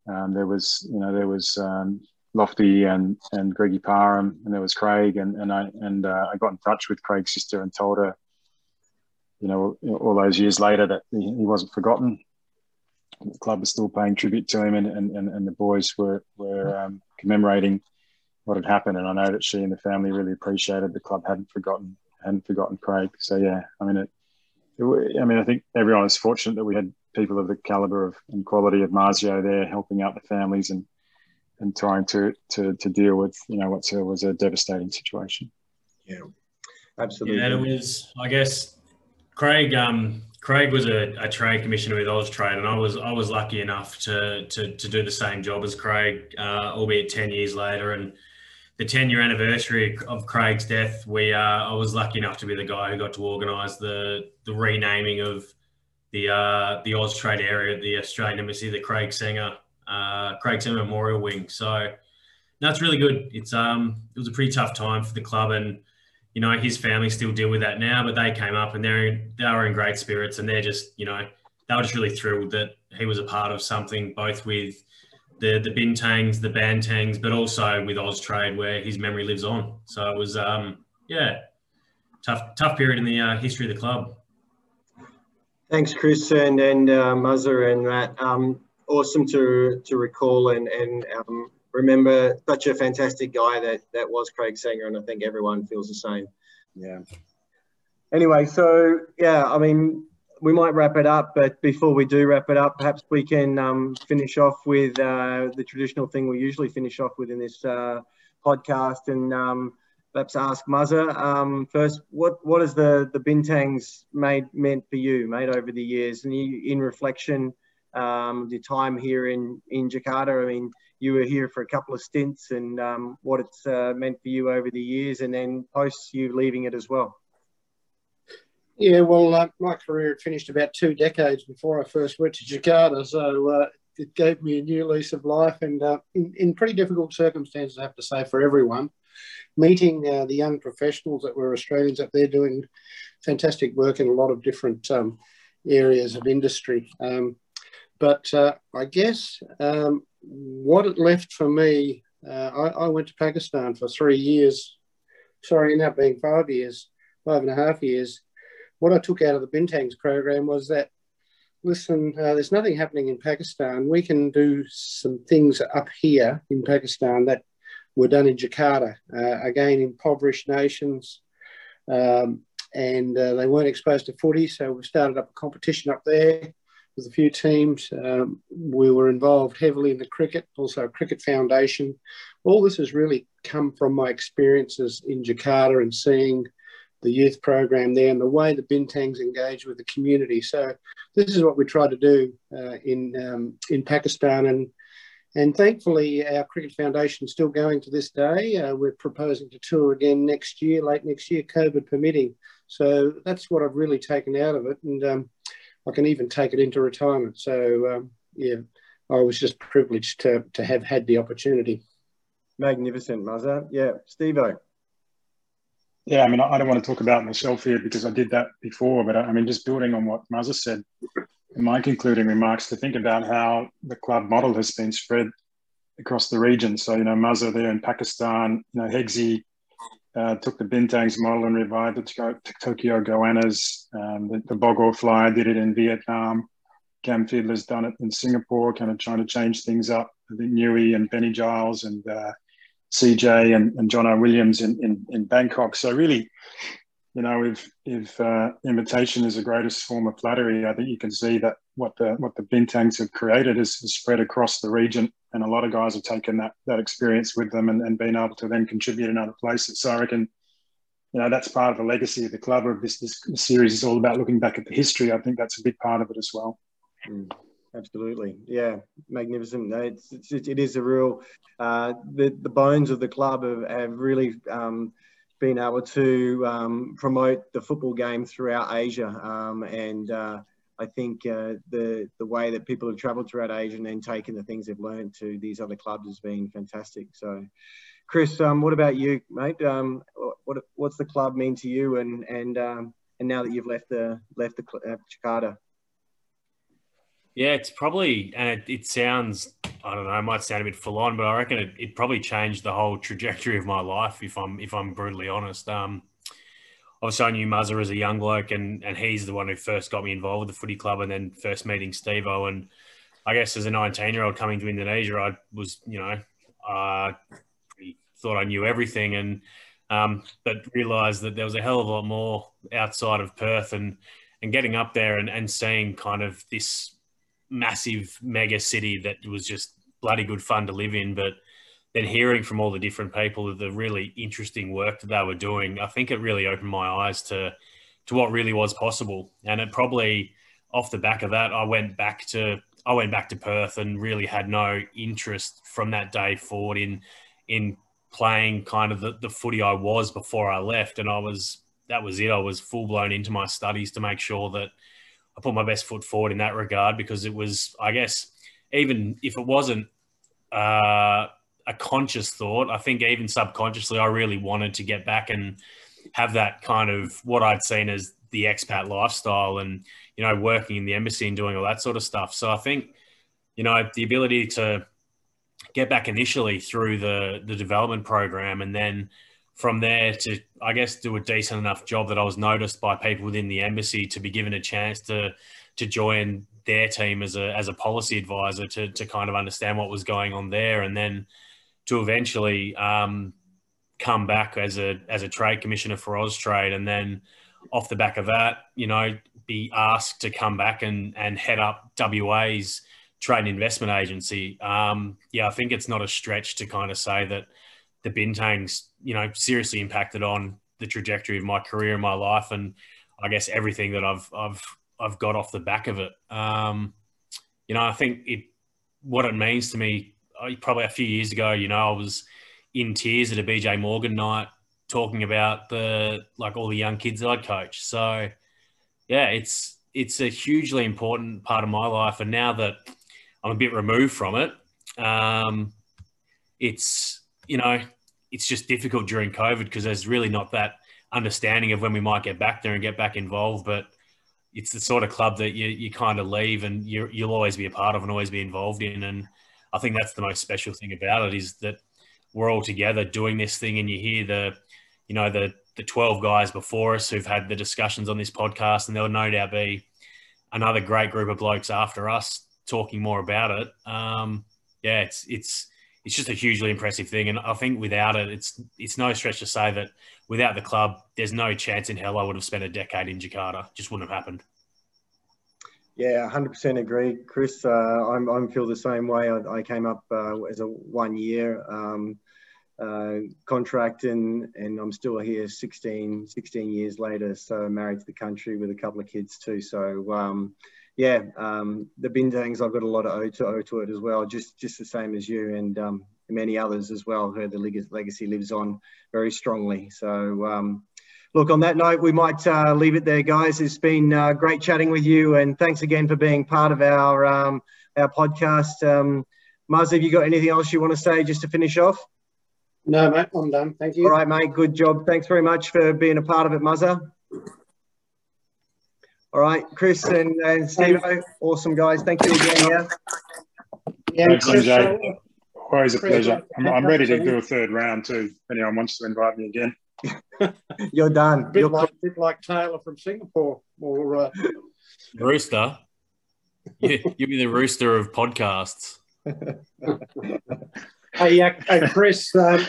Um, there was, you know, there was um, Lofty and and Greggy Parham, and there was Craig, and and I and uh, I got in touch with Craig's sister and told her, you know, all those years later that he, he wasn't forgotten. The club was still paying tribute to him, and and, and, and the boys were were um, commemorating what had happened. And I know that she and the family really appreciated the club hadn't forgotten hadn't forgotten Craig. So yeah, I mean it. it I mean, I think everyone is fortunate that we had people of the caliber of and quality of Marzio there helping out the families and and trying to to to deal with you know what was a devastating situation. Yeah, absolutely. Yeah, it was. I guess Craig. Um, Craig was a, a trade commissioner with Austrade, and I was I was lucky enough to to, to do the same job as Craig, uh, albeit ten years later. And the ten year anniversary of Craig's death, we uh, I was lucky enough to be the guy who got to organise the the renaming of the uh, the Austrade area the Australian Embassy, the Craig Senger uh, Craig Senger Memorial Wing. So that's really good. It's um it was a pretty tough time for the club, and you know his family still deal with that now. But they came up and they're they were in great spirits, and they're just you know they were just really thrilled that he was a part of something, both with the the Bintangs, the Bantangs, but also with Austrade, where his memory lives on. So it was um yeah tough tough period in the uh, history of the club. Thanks, Chris and and uh, Muzzer and Matt. Um, awesome to to recall and and um, remember such a fantastic guy that that was Craig Senger, and I think everyone feels the same. Yeah. Anyway, so yeah, I mean, we might wrap it up, but before we do wrap it up, perhaps we can um, finish off with uh, the traditional thing we usually finish off with in this uh, podcast, and um, perhaps ask Muzzer um, first. What what has the the Bintangs made meant for you, made over the years, and you, in reflection, um, the time here in in Jakarta? I mean, you were here for a couple of stints, and um, what it's uh, meant for you over the years, and then post you leaving it as well. Yeah, well, uh, my career finished about two decades before I first went to Jakarta, so uh, it gave me a new lease of life, and uh, in, in pretty difficult circumstances, I have to say, for everyone meeting uh, the young professionals that were Australians up there doing fantastic work in a lot of different um, areas of industry. Um, but uh, I guess um, what it left for me, uh, I, I, went to Pakistan for three years. Sorry, now being five years, five and a half years. What I took out of the Bintangs program was that listen, uh, there's nothing happening in Pakistan. We can do some things up here in Pakistan that were done in Jakarta, uh, again, impoverished nations. Um, and uh, they weren't exposed to footy, so we started up a competition up there with a few teams. Um, we were involved heavily in the cricket, also cricket foundation. All this has really come from my experiences in Jakarta and seeing the youth program there and the way the Bintangs engage with the community. So this is what we try to do uh, in um, in Pakistan and and thankfully, our Cricket Foundation is still going to this day. Uh, we're proposing to tour again next year, late next year, COVID permitting. So that's what I've really taken out of it. And um, I can even take it into retirement. So, um, yeah, I was just privileged to, to have had the opportunity. Magnificent, Muzzer. Yeah, Steve Yeah, I mean, I don't want to talk about myself here because I did that before, but I mean, just building on what Muzza said in my concluding remarks, to think about how the club model has been spread across the region. So, you know, Muzza there in Pakistan, you know, Hegsy uh, took the Bintangs model and revived it to, go, to Tokyo Goannas. Um, the, the Bogor Flyer did it in Vietnam. Cam Fiedler's done it in Singapore, kind of trying to change things up. I think Newey and Benny Giles and uh, CJ and, and John O. Williams in, in, in Bangkok. So really, you know, if if uh, imitation is the greatest form of flattery, I think you can see that what the what the Bintangs have created is, is, spread across the region, and a lot of guys have taken that that experience with them and, and been able to then contribute in other places. So I reckon, you know, that's part of the legacy of the club. Of this this series is all about looking back at the history. I think that's a big part of it as well. Mm, absolutely, yeah, magnificent. It's, it's it is a real uh, the the bones of the club have, have really. Um, been able to um, promote the football game throughout Asia, um, and uh, I think uh, the the way that people have travelled throughout Asia and then taken the things they've learned to these other clubs has been fantastic. So, Chris, um, what about you, mate? Um, what what's the club mean to you, and and um, and now that you've left the left the uh, Jakarta? Yeah, it's probably, and it, it, sounds, I don't know, it might sound a bit full on, but I reckon it, it probably changed the whole trajectory of my life. If I'm if I'm brutally honest, um, obviously I knew Muzza as a young bloke, and and he's the one who first got me involved with the footy club, and then first meeting Stevo, and I guess as a 19 year old coming to Indonesia, I was, you know, uh, thought I knew everything, and um, but realised that there was a hell of a lot more outside of Perth, and and getting up there and, and seeing kind of this massive mega city that was just bloody good fun to live in. But then hearing from all the different people the really interesting work that they were doing, I think it really opened my eyes to to what really was possible. And it probably off the back of that, I went back to I went back to Perth and really had no interest from that day forward in in playing kind of the, the footy I was before I left. And I was that was it. I was full blown into my studies to make sure that I put my best foot forward in that regard because it was, I guess, even if it wasn't uh, a conscious thought, I think even subconsciously, I really wanted to get back and have that kind of what I'd seen as the expat lifestyle and, you know, working in the embassy and doing all that sort of stuff. So I think, you know, the ability to get back initially through the, the development program and then from there to, I guess, do a decent enough job that I was noticed by people within the embassy to be given a chance to to join their team as a as a policy advisor to to kind of understand what was going on there, and then to eventually um, come back as a as a trade commissioner for Austrade, and then off the back of that, you know, be asked to come back and and head up WA's trade investment agency. Um, yeah, I think it's not a stretch to kind of say that the Bintangs, you know, seriously impacted on the trajectory of my career and my life, and I guess everything that I've I've I've got off the back of it. Um, you know, I think it what it means to me. Probably a few years ago, you know, I was in tears at a BJ Morgan night talking about the like all the young kids that I'd coach. So, yeah, it's it's a hugely important part of my life, and now that I'm a bit removed from it, um, it's you know it's just difficult during COVID because there's really not that understanding of when we might get back there and get back involved. But it's the sort of club that you, you kind of leave and you you'll always be a part of and always be involved in. And I think that's the most special thing about it is that we're all together doing this thing and you hear the, you know, the, the 12 guys before us who've had the discussions on this podcast and there'll no doubt be another great group of blokes after us talking more about it. Um, yeah, it's, it's, it's just a hugely impressive thing. And I think without it, it's it's no stretch to say that without the club, there's no chance in hell I would have spent a decade in Jakarta. Just wouldn't have happened. Yeah, 100% agree, Chris. Uh, I'm, I'm feel the same way. I, I came up uh, as a one year um, uh, contract and, and I'm still here 16, 16 years later. So married to the country with a couple of kids too. So um, yeah, um, the Bindangs, I've got a lot of owe to, owe to it as well, just just the same as you and um, many others as well. Heard the legacy lives on very strongly. So, um, look, on that note, we might uh, leave it there, guys. It's been uh, great chatting with you, and thanks again for being part of our um, our podcast. Um, Muzz, have you got anything else you want to say just to finish off? No, mate, I'm done. Thank you. All right, mate. Good job. Thanks very much for being a part of it, Muzza. All right, Chris and, and Steve, awesome guys. Thank you again. Yeah. Yeah, Thanks, Chris, MJ. uh, Always a Chris, pleasure. I'm, I'm ready to do a third round too. If anyone wants to invite me again. (laughs) You're done. bit You're like, bit like Taylor from Singapore, or uh, Rooster. You, you'll be the rooster of podcasts. (laughs) Hey, uh, hey Chris, um,